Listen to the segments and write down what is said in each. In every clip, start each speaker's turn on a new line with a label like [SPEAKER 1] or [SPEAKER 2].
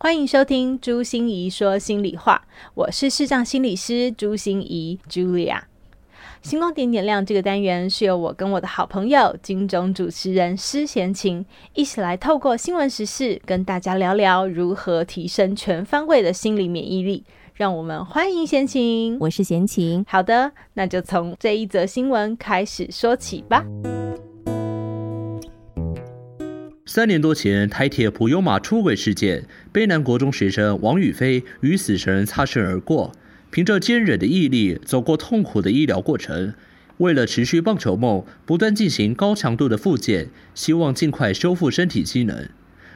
[SPEAKER 1] 欢迎收听朱心怡说心里话，我是视障心理师朱心怡 Julia。星光点点亮这个单元是由我跟我的好朋友金钟主持人施贤琴一起来透过新闻时事跟大家聊聊如何提升全方位的心理免疫力。让我们欢迎贤琴，
[SPEAKER 2] 我是贤琴。
[SPEAKER 1] 好的，那就从这一则新闻开始说起吧。
[SPEAKER 3] 三年多前，台铁普悠玛出轨事件，卑南国中学生王宇飞与死神擦身而过，凭着坚韧的毅力走过痛苦的医疗过程。为了持续棒球梦，不断进行高强度的复健，希望尽快修复身体机能。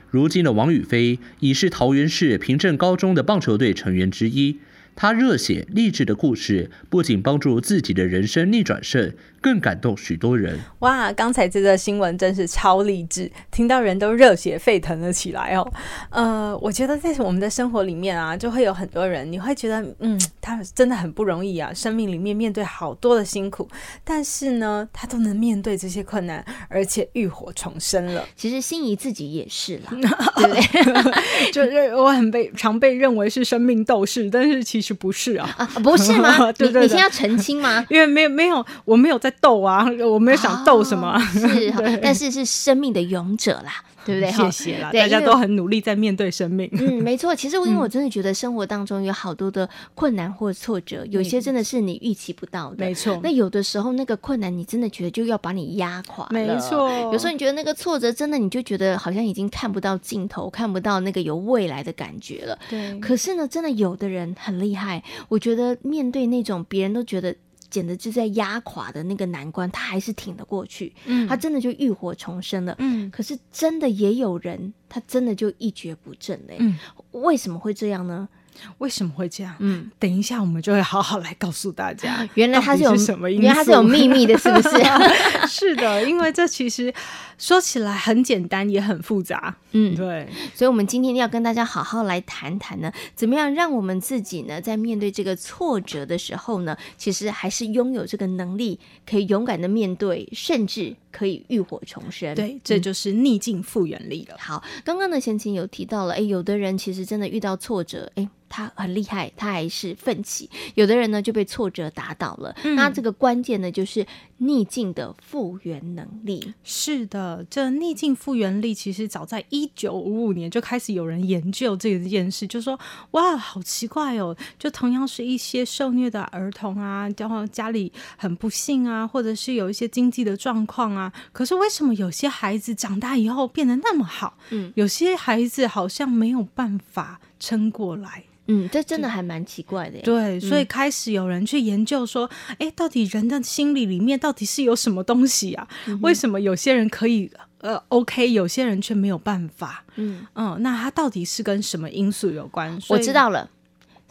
[SPEAKER 3] 如今的王宇飞已是桃园市平镇高中的棒球队成员之一。他热血励志的故事，不仅帮助自己的人生逆转胜，更感动许多人。
[SPEAKER 1] 哇，刚才这个新闻真是超励志，听到人都热血沸腾了起来哦。呃，我觉得在我们的生活里面啊，就会有很多人，你会觉得，嗯，他真的很不容易啊，生命里面面对好多的辛苦，但是呢，他都能面对这些困难，而且浴火重生了。
[SPEAKER 2] 其实心仪自己也是啦，对不对？
[SPEAKER 1] 就是我很被常被认为是生命斗士，但是其实。其实不是啊，
[SPEAKER 2] 啊，不是吗？对对对，你你先要澄清吗？
[SPEAKER 1] 因为没有没有，我没有在斗啊，我没有想斗什么，哦、
[SPEAKER 2] 是，但是是生命的勇者啦。对不对？
[SPEAKER 1] 谢谢啦，大家都很努力在面对生命。
[SPEAKER 2] 嗯，没错。其实因为我真的觉得生活当中有好多的困难或挫折，有些真的是你预期不到的。
[SPEAKER 1] 没错。
[SPEAKER 2] 那有的时候那个困难，你真的觉得就要把你压垮。
[SPEAKER 1] 没错。
[SPEAKER 2] 有时候你觉得那个挫折真的，你就觉得好像已经看不到尽头，看不到那个有未来的感觉了。
[SPEAKER 1] 对。
[SPEAKER 2] 可是呢，真的有的人很厉害。我觉得面对那种别人都觉得。简直就在压垮的那个难关，他还是挺得过去。嗯，他真的就浴火重生了。嗯，可是真的也有人，他真的就一蹶不振嘞。嗯，为什么会这样呢？
[SPEAKER 1] 为什么会这样？嗯，等一下我们就会好好来告诉大家，
[SPEAKER 2] 原来它是有
[SPEAKER 1] 什么，
[SPEAKER 2] 原来它是有秘密的，是不是？
[SPEAKER 1] 是的，因为这其实说起来很简单，也很复杂。嗯，对。
[SPEAKER 2] 所以，我们今天要跟大家好好来谈谈呢，怎么样让我们自己呢，在面对这个挫折的时候呢，其实还是拥有这个能力，可以勇敢的面对，甚至可以浴火重生。
[SPEAKER 1] 对，这就是逆境复原力了。
[SPEAKER 2] 嗯、好，刚刚呢，贤琴有提到了，哎，有的人其实真的遇到挫折，哎。他很厉害，他还是奋起。有的人呢就被挫折打倒了。嗯、那这个关键呢就是逆境的复原能力。
[SPEAKER 1] 是的，这逆境复原力其实早在一九五五年就开始有人研究这件事，就说哇，好奇怪哦，就同样是一些受虐的儿童啊，然后家里很不幸啊，或者是有一些经济的状况啊，可是为什么有些孩子长大以后变得那么好？嗯，有些孩子好像没有办法撑过来。
[SPEAKER 2] 嗯，这真的还蛮奇怪的。
[SPEAKER 1] 对，所以开始有人去研究说，哎、嗯，到底人的心理里面到底是有什么东西啊？嗯、为什么有些人可以呃 OK，有些人却没有办法？嗯嗯，那他到底是跟什么因素有关？
[SPEAKER 2] 我知道了。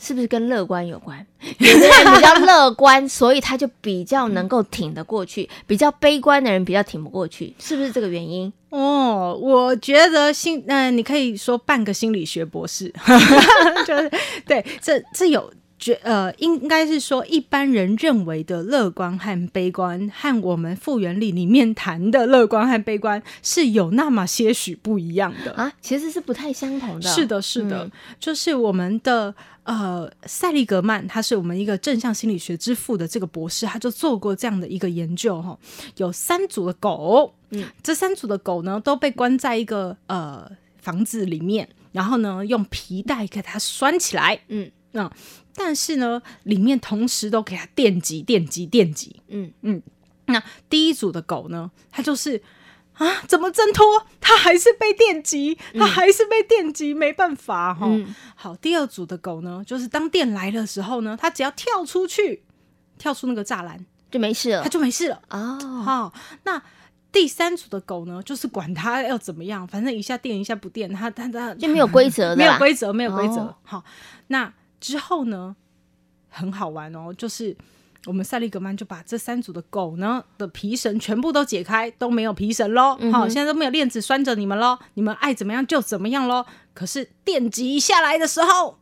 [SPEAKER 2] 是不是跟乐观有关？有的人比较乐观，所以他就比较能够挺得过去；比较悲观的人比较挺不过去，是不是这个原因？
[SPEAKER 1] 哦，我觉得心，嗯、你可以说半个心理学博士，就是对，这这有。觉呃，应该是说一般人认为的乐观和悲观，和我们复原力里面谈的乐观和悲观是有那么些许不一样的
[SPEAKER 2] 啊，其实是不太相同的。
[SPEAKER 1] 是的，是的，嗯、就是我们的呃，塞利格曼，他是我们一个正向心理学之父的这个博士，他就做过这样的一个研究哈，有三组的狗，嗯，这三组的狗呢都被关在一个呃房子里面，然后呢用皮带给它拴起来，嗯。那、嗯、但是呢，里面同时都给它电击、电击、电击。嗯嗯。那第一组的狗呢，它就是啊，怎么挣脱？它还是被电击，它还是被电击，嗯、没办法哈。嗯、好，第二组的狗呢，就是当电来的时候呢，它只要跳出去，跳出那个栅栏
[SPEAKER 2] 就没事了，
[SPEAKER 1] 它就没事了
[SPEAKER 2] 哦。
[SPEAKER 1] 好，那第三组的狗呢，就是管它要怎么样，反正一下电一下不电，它它它
[SPEAKER 2] 就没有规则的，
[SPEAKER 1] 没有规则，没有规则。
[SPEAKER 2] 哦、
[SPEAKER 1] 好，那。之后呢，很好玩哦，就是我们塞利格曼就把这三组的狗呢的皮绳全部都解开，都没有皮绳喽。好，现在都没有链子拴着你们喽，你们爱怎么样就怎么样喽。可是电击下来的时候，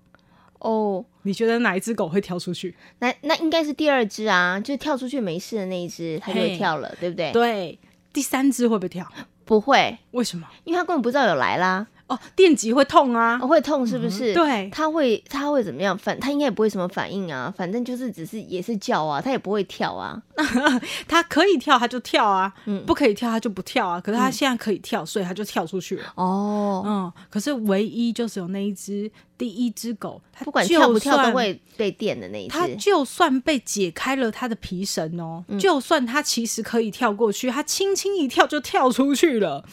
[SPEAKER 1] 哦，你觉得哪一只狗会跳出去？
[SPEAKER 2] 那那应该是第二只啊，就跳出去没事的那一只，它就会跳了，嘿对不对？
[SPEAKER 1] 对，第三只会不会跳？
[SPEAKER 2] 不会，
[SPEAKER 1] 为什么？
[SPEAKER 2] 因为它根本不知道有来啦。
[SPEAKER 1] 哦，电极会痛啊，
[SPEAKER 2] 哦、会痛是不是？
[SPEAKER 1] 嗯、对，
[SPEAKER 2] 它会它会怎么样？反它应该也不会什么反应啊，反正就是只是也是叫啊，它也不会跳啊。
[SPEAKER 1] 它可以跳它就跳啊，嗯，不可以跳它就不跳啊。可是它现在可以跳，嗯、所以它就跳出去了。哦，嗯，可是唯一就是有那一只第一只狗，它
[SPEAKER 2] 不管跳不跳都会被电的那一只。
[SPEAKER 1] 它就算被解开了它的皮绳哦，嗯、就算它其实可以跳过去，它轻轻一跳就跳出去了。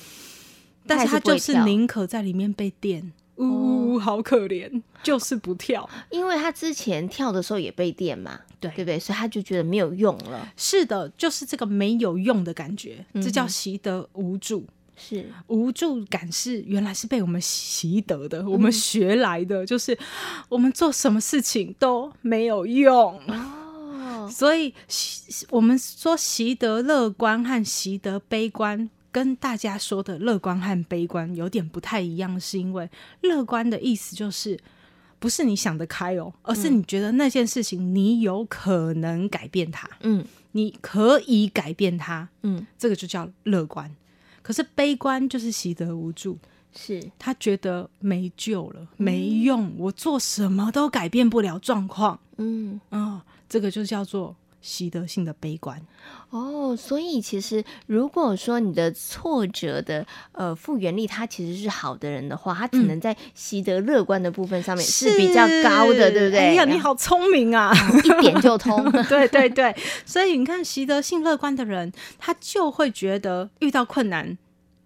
[SPEAKER 1] 但是他就是宁可在里面被电，呜，好可怜，就是不跳，
[SPEAKER 2] 因为他之前跳的时候也被电嘛，对，对不对？所以他就觉得没有用了。
[SPEAKER 1] 是的，就是这个没有用的感觉，这叫习得无助。
[SPEAKER 2] 是
[SPEAKER 1] 无助感是原来是被我们习得的，我们学来的，就是我们做什么事情都没有用哦。所以我们说习得乐观和习得悲观。跟大家说的乐观和悲观有点不太一样，是因为乐观的意思就是不是你想得开哦，而是你觉得那件事情你有可能改变它，嗯，你可以改变它，嗯，这个就叫乐观。可是悲观就是习得无助，是。他觉得没救了，没用，我做什么都改变不了状况，嗯，哦，这个就叫做。习得性的悲观
[SPEAKER 2] 哦，所以其实如果说你的挫折的呃复原力，它其实是好的人的话，他可能在习得乐观的部分上面是比较高的，对不对？
[SPEAKER 1] 哎呀，你好聪明啊，
[SPEAKER 2] 一点就通。
[SPEAKER 1] 对对对，所以你看习得性乐观的人，他就会觉得遇到困难。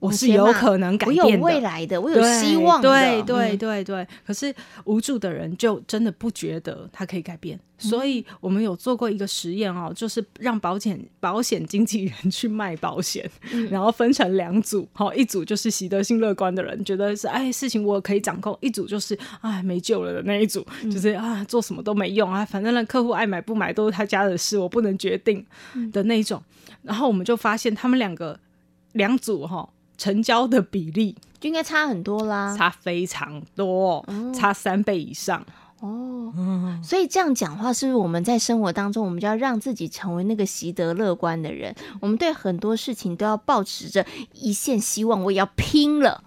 [SPEAKER 1] 我是有可能改变的，
[SPEAKER 2] 我有未来的，我有希望的。
[SPEAKER 1] 对对对对，可是无助的人就真的不觉得他可以改变。所以我们有做过一个实验哦，就是让保险保险经纪人 去卖保险，然后分成两组，好，一组就是习得性乐观的人，觉得是哎事情我可以掌控；一组就是哎没救了的那一组，就是啊做什么都没用啊，反正那客户爱买不买都是他家的事，我不能决定的那一种。然后我们就发现他们两个两组哈。成交的比例
[SPEAKER 2] 就应该差很多啦，
[SPEAKER 1] 差非常多，哦、差三倍以上
[SPEAKER 2] 哦。嗯、所以这样讲话，是不是我们在生活当中，我们就要让自己成为那个习得乐观的人？我们对很多事情都要保持着一线希望，我也要拼了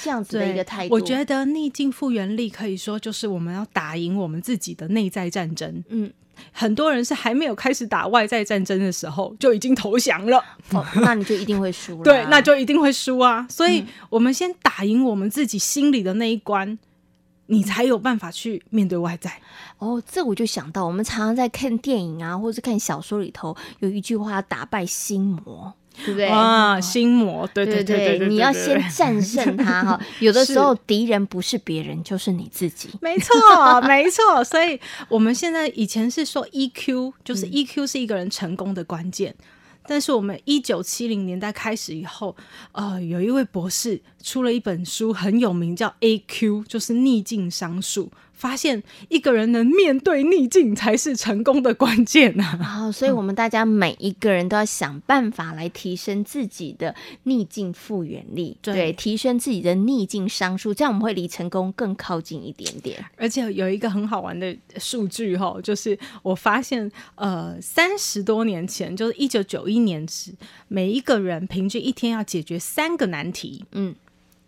[SPEAKER 2] 这样子的一个态度。
[SPEAKER 1] 我觉得逆境复原力可以说就是我们要打赢我们自己的内在战争。嗯。很多人是还没有开始打外在战争的时候就已经投降了，
[SPEAKER 2] 哦，那你就一定会输了。
[SPEAKER 1] 对，那就一定会输啊！所以，我们先打赢我们自己心里的那一关，嗯、你才有办法去面对外在。
[SPEAKER 2] 哦，这我就想到，我们常常在看电影啊，或者看小说里头有一句话：打败心魔。对不对
[SPEAKER 1] 啊？心魔，对对对对，对，
[SPEAKER 2] 你要先战胜他 哈。有的时候敌人不是别人，就是你自己。
[SPEAKER 1] 没错，没错。所以我们现在以前是说 EQ，就是 EQ 是一个人成功的关键。嗯、但是我们一九七零年代开始以后，呃，有一位博士出了一本书，很有名，叫 AQ，就是逆境商数。发现一个人能面对逆境才是成功的关键啊！
[SPEAKER 2] 好，所以我们大家每一个人都要想办法来提升自己的逆境复原力，对，对，提升自己的逆境商数，这样我们会离成功更靠近一点点。
[SPEAKER 1] 而且有一个很好玩的数据哈，就是我发现，呃，三十多年前，就是一九九一年时，每一个人平均一天要解决三个难题。嗯，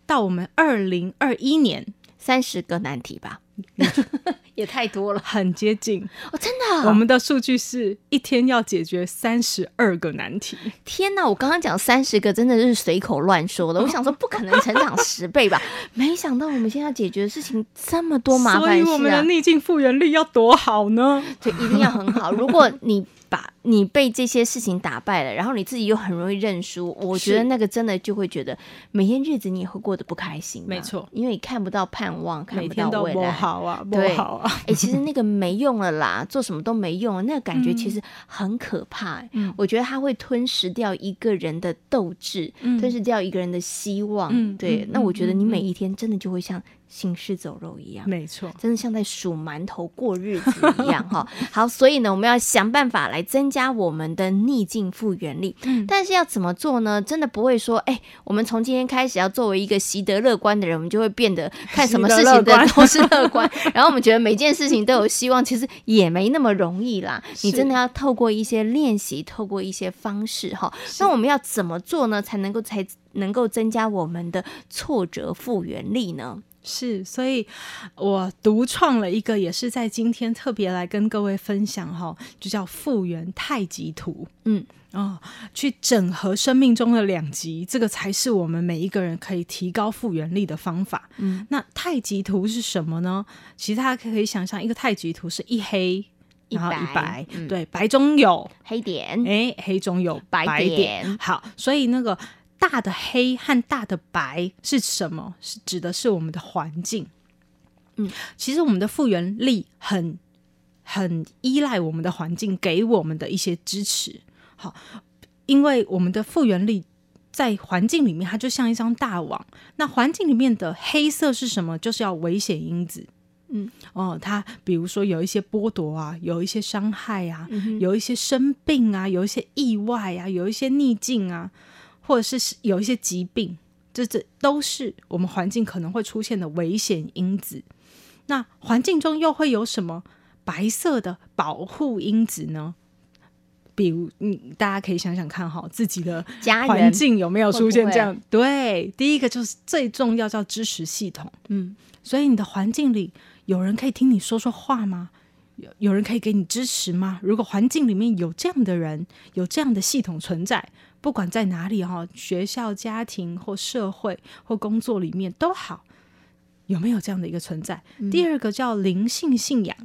[SPEAKER 1] 到我们二零二一年，
[SPEAKER 2] 三十个难题吧。也太多了，
[SPEAKER 1] 很接近
[SPEAKER 2] 哦！真的，
[SPEAKER 1] 我们的数据是一天要解决三十二个难题。
[SPEAKER 2] 天哪，我刚刚讲三十个，真的是随口乱说的。我想说，不可能成长十倍吧？没想到我们现在要解决的事情这么多麻烦事啊！所以
[SPEAKER 1] 我们的逆境复原力要多好呢？
[SPEAKER 2] 就一定要很好。如果你把你被这些事情打败了，然后你自己又很容易认输，我觉得那个真的就会觉得每天日子你也会过得不开心。
[SPEAKER 1] 没错，
[SPEAKER 2] 因为你看不到盼望，看不到未来。
[SPEAKER 1] 不好啊，不好啊！
[SPEAKER 2] 哎、欸，其实那个没用了啦，做什么都没用，那个感觉其实很可怕。嗯，我觉得它会吞噬掉一个人的斗志，嗯、吞噬掉一个人的希望。嗯、对，嗯、那我觉得你每一天真的就会像行尸走肉一样，
[SPEAKER 1] 没错，
[SPEAKER 2] 真的像在数馒头过日子一样哈。好，所以呢，我们要想办法来增加我们的逆境复原力。嗯，但是要怎么做呢？真的不会说，哎、欸，我们从今天开始要作为一个习得乐观的人，我们就会变得看什么事情的都是乐观，然后我们觉得每件事情都有希望，其实也没那么容易啦。你真的要透过一些练习，透过一些方式哈。那我们要怎么做呢？才能够才能够增加我们的挫折复原力呢？
[SPEAKER 1] 是，所以我独创了一个，也是在今天特别来跟各位分享哈，就叫复原太极图。嗯，哦，去整合生命中的两极，这个才是我们每一个人可以提高复原力的方法。嗯，那太极图是什么呢？其实大家可以想象，一个太极图是一黑，然后一白，嗯、对，白中有
[SPEAKER 2] 黑点，
[SPEAKER 1] 哎，黑中有。白点好，所以那个。大的黑和大的白是什么？是指的是我们的环境。嗯，其实我们的复原力很很依赖我们的环境给我们的一些支持。好，因为我们的复原力在环境里面，它就像一张大网。那环境里面的黑色是什么？就是要危险因子。嗯，哦，它比如说有一些剥夺啊，有一些伤害啊，嗯、有一些生病啊，有一些意外啊，有一些逆境啊。或者是有一些疾病，这这都是我们环境可能会出现的危险因子。那环境中又会有什么白色的保护因子呢？比如，你，大家可以想想看哈，自己的环境有没有出现这样？会不会？对，第一个就是最重要叫支持系统。嗯，所以你的环境里有人可以听你说说话吗？有有人可以给你支持吗？如果环境里面有这样的人，有这样的系统存在。不管在哪里哈，学校、家庭或社会或工作里面都好，有没有这样的一个存在？嗯、第二个叫灵性信仰。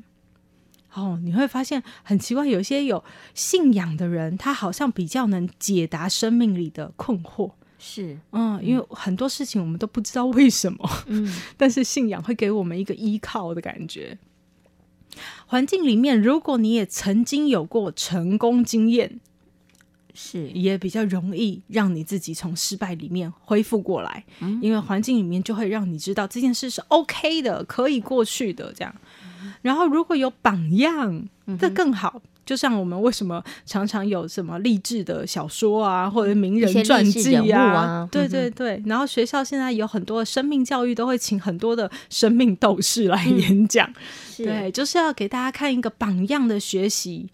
[SPEAKER 1] 哦，你会发现很奇怪，有一些有信仰的人，他好像比较能解答生命里的困惑。
[SPEAKER 2] 是，
[SPEAKER 1] 嗯，因为很多事情我们都不知道为什么，嗯，但是信仰会给我们一个依靠的感觉。环境里面，如果你也曾经有过成功经验。是，也比较容易让你自己从失败里面恢复过来，嗯、因为环境里面就会让你知道这件事是 OK 的，可以过去的这样。然后如果有榜样，这更好。嗯、就像我们为什么常常有什么励志的小说啊，或者名人传记啊，啊对对对。嗯、然后学校现在有很多的生命教育，都会请很多的生命斗士来演讲，嗯、对，就是要给大家看一个榜样的学习。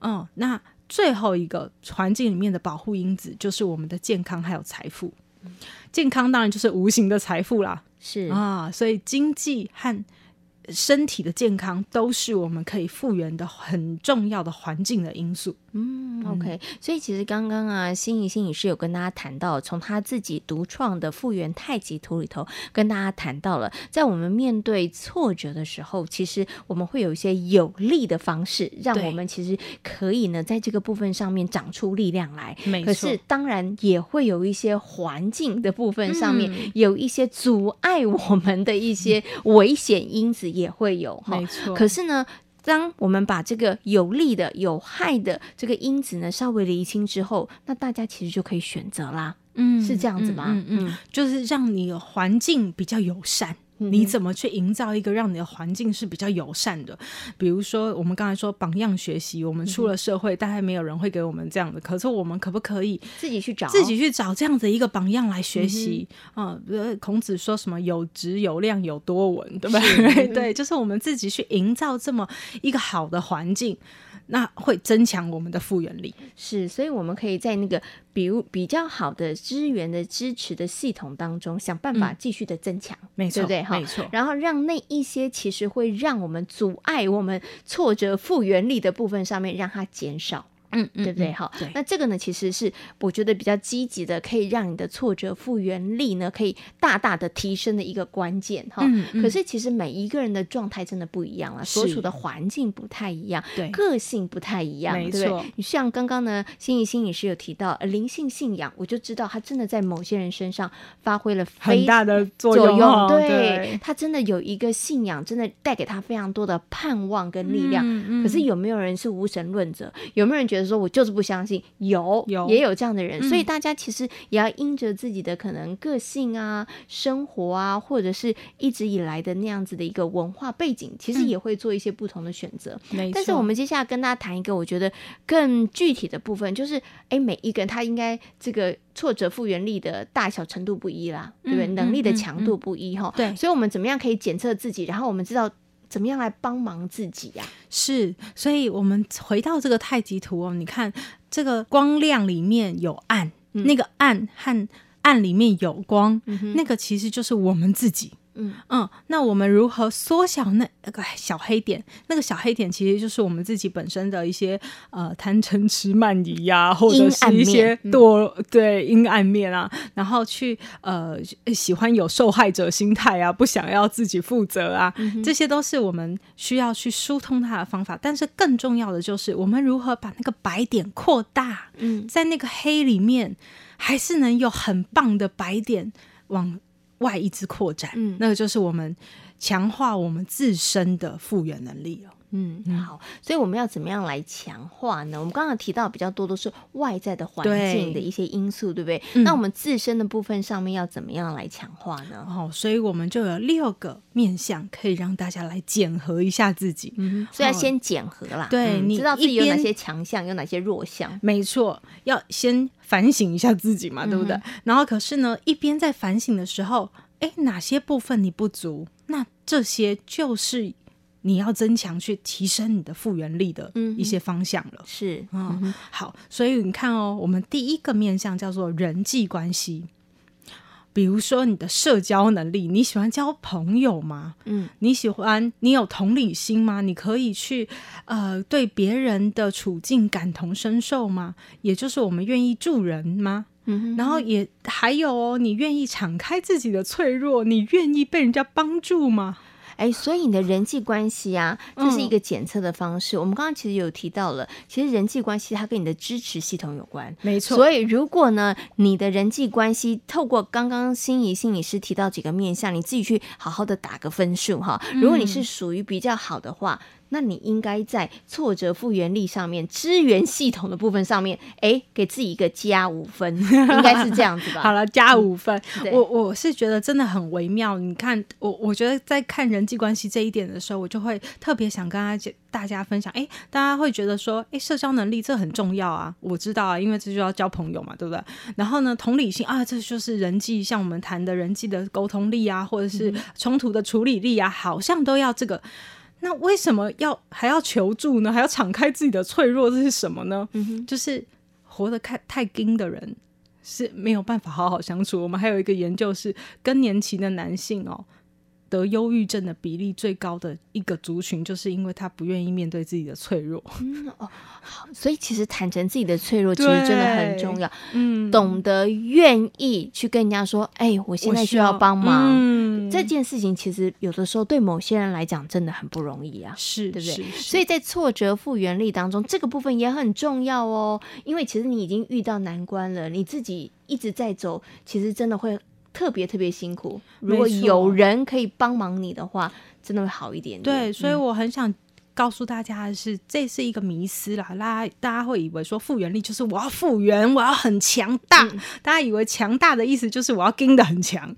[SPEAKER 1] 嗯，那。最后一个环境里面的保护因子就是我们的健康还有财富。健康当然就是无形的财富啦，是啊，所以经济和身体的健康都是我们可以复原的很重要的环境的因素。
[SPEAKER 2] 嗯，OK，所以其实刚刚啊，心怡心理师有跟大家谈到，从他自己独创的复原太极图里头，跟大家谈到了，在我们面对挫折的时候，其实我们会有一些有利的方式，让我们其实可以呢，在这个部分上面长出力量来。没错。可是当然也会有一些环境的部分上面，嗯、有一些阻碍我们的一些危险因子也会有。没错。可是呢，当我们把这个有利的、有害的这个因子呢稍微厘清之后，那大家其实就可以选择啦。嗯，是这样子吗？嗯嗯，
[SPEAKER 1] 嗯，嗯，就是让你的环境比较友善。你怎么去营造一个让你的环境是比较友善的？比如说，我们刚才说榜样学习，我们出了社会，大概没有人会给我们这样的。可是，我们可不可以
[SPEAKER 2] 自己去找，
[SPEAKER 1] 自己去找这样的一个榜样来学习？啊，孔子说什么“有质有量有多闻”，对不对？对，就是我们自己去营造这么一个好的环境。那会增强我们的复原力，
[SPEAKER 2] 是，所以我们可以在那个比如比较好的资源的支持的系统当中，想办法继续的增强，没错、嗯，对不对？哈，没错。然后让那一些其实会让我们阻碍我们挫折复原力的部分上面，让它减少。嗯，对不对？好，那这个呢，其实是我觉得比较积极的，可以让你的挫折复原力呢，可以大大的提升的一个关键哈。可是其实每一个人的状态真的不一样啊，所处的环境不太一样，对，个性不太一样，没错。你像刚刚呢，心怡心理师有提到灵性信仰，我就知道他真的在某些人身上发挥了
[SPEAKER 1] 很大的作用。
[SPEAKER 2] 对，他真的有一个信仰，真的带给他非常多的盼望跟力量。可是有没有人是无神论者？有没有人觉觉得说我就是不相信，有
[SPEAKER 1] 有
[SPEAKER 2] 也有这样的人，
[SPEAKER 1] 嗯、
[SPEAKER 2] 所以大家其实也要因着自己的可能个性啊、生活啊，或者是一直以来的那样子的一个文化背景，其实也会做一些不同的
[SPEAKER 1] 选择。
[SPEAKER 2] 但是我们接下来跟大家谈一个我觉得更具体的部分，就是哎，每一个人他应该这个挫折复原力的大小程度不一啦，嗯、对不对？能力的强度不一哈。对、嗯。所以我们怎么样可以检测自己？然后我们知道。怎么样来帮忙自己呀、啊？
[SPEAKER 1] 是，所以我们回到这个太极图哦，你看这个光亮里面有暗，嗯、那个暗和暗里面有光，嗯、那个其实就是我们自己。嗯嗯，那我们如何缩小那个小黑点？那个小黑点其实就是我们自己本身的一些呃贪嗔痴慢疑呀，或者是一些堕、嗯、对阴暗面啊，然后去呃喜欢有受害者心态啊，不想要自己负责啊，嗯、这些都是我们需要去疏通它的方法。但是更重要的就是我们如何把那个白点扩大，嗯，在那个黑里面还是能有很棒的白点往。外一直扩展，嗯，那个就是我们强化我们自身的复原能力哦。
[SPEAKER 2] 嗯，好，所以我们要怎么样来强化呢？我们刚刚提到比较多都是外在的环境的一些因素，对，对不对？嗯，那我们自身的部分上面要怎么样来强化呢？
[SPEAKER 1] 哦，所以我们就有六个面向可以让大家来检核一下自己。
[SPEAKER 2] 嗯，所以要先检核啦。
[SPEAKER 1] 对，
[SPEAKER 2] 你知道自己有哪些强项，有哪些弱项？
[SPEAKER 1] 没错，要先反省一下自己嘛，对不对？嗯，然后可是呢，一边在反省的时候，哎，哪些部分你不足？那这些就是。你要增强去提升你的复原力的一些方向了，
[SPEAKER 2] 嗯、是，
[SPEAKER 1] 嗯，嗯，好，所以你看哦，我们第一个面向叫做人际关系，比如说你的社交能力，你喜欢交朋友吗？嗯，你喜欢，你有同理心吗？你可以去呃对别人的处境感同身受吗？也就是我们愿意助人吗？嗯哼，然后也还有哦，你愿意敞开自己的脆弱，你愿意被人家帮助吗？
[SPEAKER 2] 哎，所以你的人际关系啊，这是一个检测的方式。嗯、我们刚刚其实有提到了，其实人际关系它跟你的支持系统有关，
[SPEAKER 1] 没错。
[SPEAKER 2] 所以如果呢，你的人际关系透过刚刚心仪心理师提到几个面向，你自己去好好的打个分数哈。如果你是属于比较好的话。嗯那你应该在挫折复原力上面，支援系统的部分上面，哎，给自己一个加五分，应该是这样子吧？
[SPEAKER 1] 好了，加五分。嗯、我我是觉得真的很微妙。你看，我我觉得在看人际关系这一点的时候，我就会特别想跟大家大家分享。哎，大家会觉得说，哎，社交能力这很重要啊，我知道啊，因为这就要交朋友嘛，对不对？然后呢，同理心啊，这就是人际，像我们谈的人际的沟通力啊，或者是冲突的处理力啊，好像都要这个。那为什么要还要求助呢？还要敞开自己的脆弱，这是什么呢？嗯，就是活得太太硬的人是没有办法好好相处。我们还有一个研究是更年期的男性哦。得忧郁症的比例最高的一个族群，就是因为他不愿意面对自己的脆弱。
[SPEAKER 2] 嗯哦，好，所以其实坦诚自己的脆弱，其实真的很重要。嗯，懂得愿意去跟人家说，哎、欸，我现在需要帮忙。嗯，这件事情其实有的时候对某些人来讲真的很不容易啊，
[SPEAKER 1] 是，
[SPEAKER 2] 对不
[SPEAKER 1] 对？
[SPEAKER 2] 所以在挫折复原力当中，这个部分也很重要哦。因为其实你已经遇到难关了，你自己一直在走，其实真的会。特别特别辛苦，如果有人可以帮忙你的话，真的会好一点点。
[SPEAKER 1] 对，所以我很想告诉大家的是，嗯、这是一个迷思啦。大家大家会以为说复原力就是我要复原，我要很强大。嗯、大家以为强大的意思就是我要跟得很强，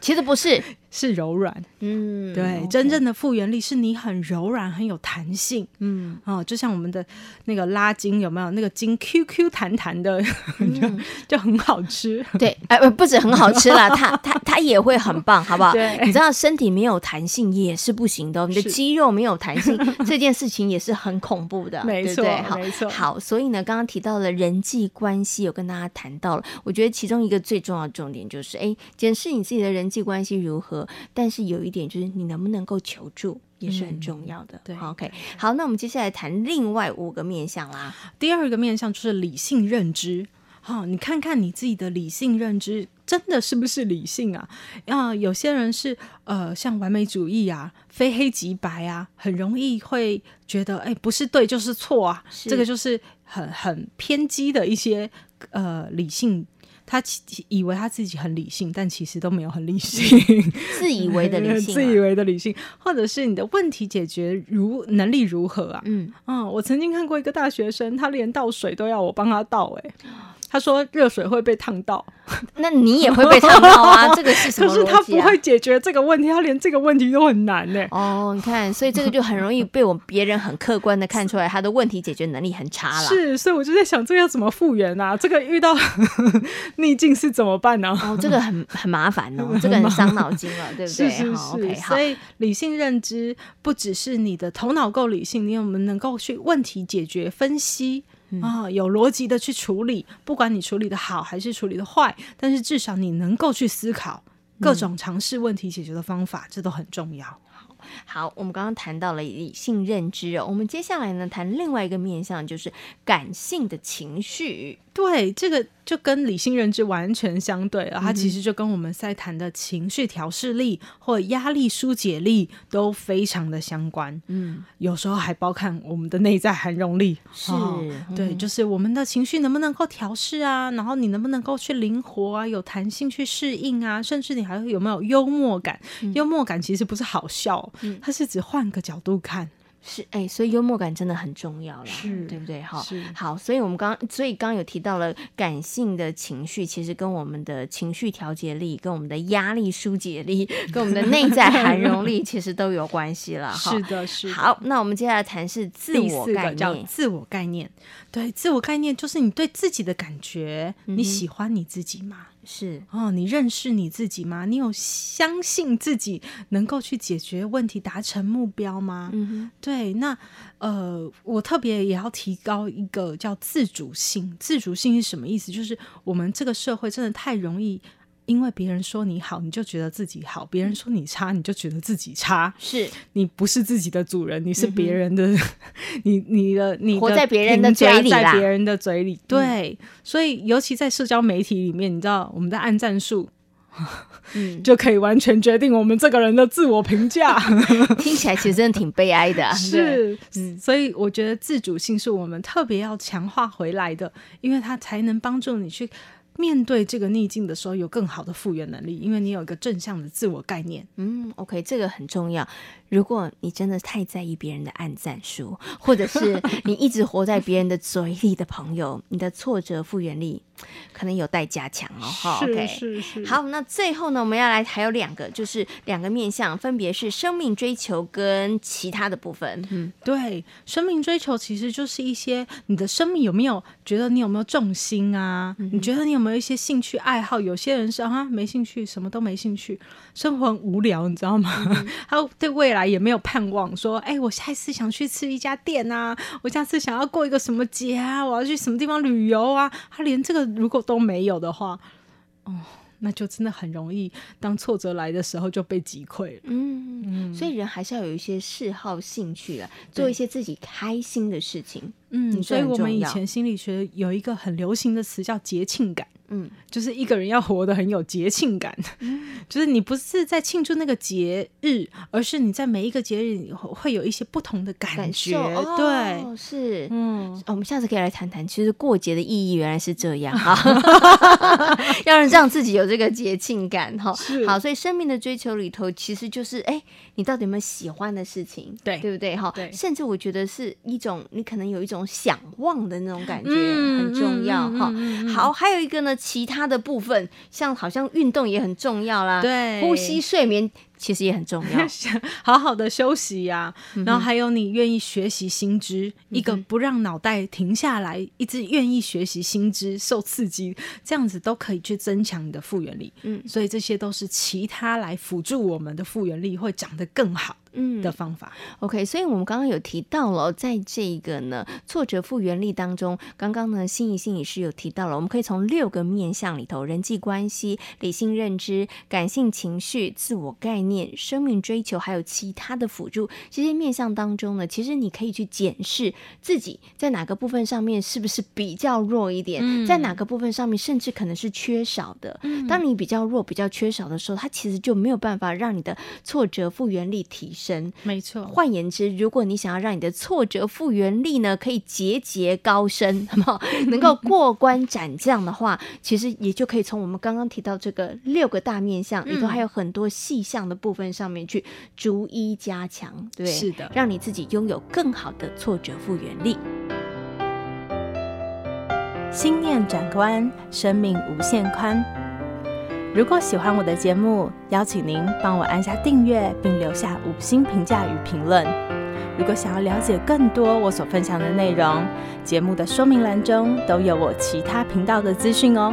[SPEAKER 2] 其实不是。
[SPEAKER 1] 是柔软，嗯，对.真正的复原力是你很柔软、很有弹性，嗯，哦，就像我们的那个拉筋，有没有那个筋 Q Q 弹弹的，嗯、就就很好吃。
[SPEAKER 2] 对，哎、呃，不止很好吃啦，它它它也会很棒，好不好？
[SPEAKER 1] 对，
[SPEAKER 2] 你知道身体没有弹性也是不行的，你的肌肉没有弹性，这件事情也是很恐怖的，
[SPEAKER 1] 没错，
[SPEAKER 2] 对对好
[SPEAKER 1] 没错。
[SPEAKER 2] 好，所以呢，刚刚提到了人际关系，有跟大家谈到了，我觉得其中一个最重要的重点就是，哎，检视你自己的人际关系如何。但是有一点就是，你能不能够求助也是很重要的。嗯、对，OK，好，那我们接下来谈另外五个面向啦。
[SPEAKER 1] 第二个面向就是理性认知。好、哦，你看看你自己的理性认知，真的是不是理性啊？啊，有些人是呃，像完美主义啊，非黑即白啊，很容易会觉得，哎，不是对就是错啊。这个就是很很偏激的一些呃理性。他以为他自己很理性，但其实都没有很理性，
[SPEAKER 2] 自以为的理性、啊，
[SPEAKER 1] 自以为的理性，或者是你的问题解决如能力如何啊？嗯嗯，我曾经看过一个大学生，他连倒水都要我帮他倒、欸，哎。他说热水会被烫到，
[SPEAKER 2] 那你也会被烫到啊？这个是什么、啊？
[SPEAKER 1] 可是他不会解决这个问题，他连这个问题都很难呢、欸。
[SPEAKER 2] 哦，你看，所以这个就很容易被我们别人很客观的看出来，他的问题解决能力很差了。
[SPEAKER 1] 是，所以我就在想，这个要怎么复原啊？这个遇到 逆境是怎么办呢？
[SPEAKER 2] 哦，这个很很麻烦哦，这个很伤脑筋了，对不对？
[SPEAKER 1] 是是是。好 okay, 所以理性认知不只是你的头脑够理性，你有没有能够去问题解决分析？啊、哦，有逻辑的去处理，不管你处理的好还是处理的坏，但是至少你能够去思考各种尝试问题解决的方法，嗯、这都很重要。
[SPEAKER 2] 好，我们刚刚谈到了理性认知哦，我们接下来呢谈另外一个面向，就是感性的情绪。
[SPEAKER 1] 对，这个就跟理性认知完全相对了，它其实就跟我们在谈的情绪调试力或压力疏解力都非常的相关。嗯，有时候还包含我们的内在涵容力。
[SPEAKER 2] 是，
[SPEAKER 1] 哦、对，就是我们的情绪能不能够调试啊？然后你能不能够去灵活啊？有弹性去适应啊？甚至你还有没有幽默感？嗯、幽默感其实不是好笑，它是指换个角度看。
[SPEAKER 2] 是哎、欸，所以幽默感真的很重要了，是对不对？哈，好，所以我们刚，所以刚刚有提到了感性的情绪，其实跟我们的情绪调节力、跟我们的压力疏解力、跟我们的内在涵容力，其实都有关系了。
[SPEAKER 1] 哈是的，是的。
[SPEAKER 2] 好，那我们接下来谈是自我概念，
[SPEAKER 1] 自我概念。对，自我概念就是你对自己的感觉，嗯、你喜欢你自己吗？
[SPEAKER 2] 是
[SPEAKER 1] 哦，你认识你自己吗？你有相信自己能够去解决问题、达成目标吗？嗯哼，对。那呃，我特别也要提高一个叫自主性。自主性是什么意思？就是我们这个社会真的太容易。因为别人说你好，你就觉得自己好；别人说你差，你就觉得自己差。
[SPEAKER 2] 是
[SPEAKER 1] 你不是自己的主人，你是别人的，嗯、你你的你
[SPEAKER 2] 活在别人的嘴里，
[SPEAKER 1] 在别人的嘴里。对，嗯、所以尤其在社交媒体里面，你知道我们的按赞数，嗯，就可以完全决定我们这个人的自我评价。
[SPEAKER 2] 听起来其实真的挺悲哀的。
[SPEAKER 1] 是，嗯，所以我觉得自主性是我们特别要强化回来的，因为它才能帮助你去。面对这个逆境的时候，有更好的复原能力，因为你有一个正向的自我概念。
[SPEAKER 2] 嗯，OK，这个很重要。如果你真的太在意别人的暗赞数，或者是你一直活在别人的嘴里的朋友，你的挫折复原力可能有待加强哦。哈，OK，是是。好，那最后呢，我们要来还有两个，就是两个面向，分别是生命追求跟其他的部分。
[SPEAKER 1] 嗯，对，生命追求其实就是一些你的生命有没有觉得你有没有重心啊？嗯、你觉得你有没有一些兴趣爱好？有些人是啊，没兴趣，什么都没兴趣，生活很无聊，你知道吗？嗯、还有对未来。也没有盼望说，哎、欸，我下一次想去吃一家店啊，我下次想要过一个什么节啊，我要去什么地方旅游啊，他连这个如果都没有的话，哦，那就真的很容易，当挫折来的时候就被击溃了。
[SPEAKER 2] 嗯，嗯，所以人还是要有一些嗜好、兴趣啊，做一些自己开心的事情。
[SPEAKER 1] 嗯，所以我们以前心理学有一个很流行的词叫节庆感。嗯，就是一个人要活得很有节庆感，嗯、就是你不是在庆祝那个节日，而是你在每一个节日你会有一些不同的感觉。对、
[SPEAKER 2] 哦，是，嗯，我们下次可以来谈谈，其实过节的意义原来是这样啊，要让自己有这个节庆感哈。好，所以生命的追求里头，其实就是哎，你到底有没有喜欢的事情？对，对不对？哈，对，甚至我觉得是一种你可能有一种想望的那种感觉，嗯、很重要哈。好，还有一个呢。其他的部分，像好像运动也很重要啦，
[SPEAKER 1] 对，
[SPEAKER 2] 呼吸、睡眠其实也很重要，
[SPEAKER 1] 好好的休息呀、啊。嗯、然后还有你愿意学习新知，嗯、一个不让脑袋停下来，一直愿意学习新知，受刺激，这样子都可以去增强你的复原力。嗯，所以这些都是其他来辅助我们的复原力会长得更好。嗯的方法
[SPEAKER 2] ，OK，所以我们刚刚有提到了，在这个呢挫折复原力当中，刚刚呢心怡心理师有提到了，我们可以从六个面向里头：人际关系、理性认知、感性情绪、自我概念、生命追求，还有其他的辅助这些面向当中呢，其实你可以去检视自己在哪个部分上面是不是比较弱一点，嗯、在哪个部分上面甚至可能是缺少的。嗯、当你比较弱、比较缺少的时候，它其实就没有办法让你的挫折复原力提升。
[SPEAKER 4] 没错。
[SPEAKER 2] 换言之，如果你想要让你的挫折复原力呢，可以节节高升，好不好能够 过关斩将的话，其实也就可以从我们刚刚提到这个六个大面向里头，还有很多细项的部分上面去逐一加强，对，
[SPEAKER 4] 是的，
[SPEAKER 2] 让你自己拥有更好的挫折复原力。
[SPEAKER 1] 心念转关，生命无限宽。如果喜欢我的节目，邀请您帮我按下订阅，并留下五星评价与评论。如果想要了解更多我所分享的内容，节目的说明栏中都有我其他频道的资讯哦。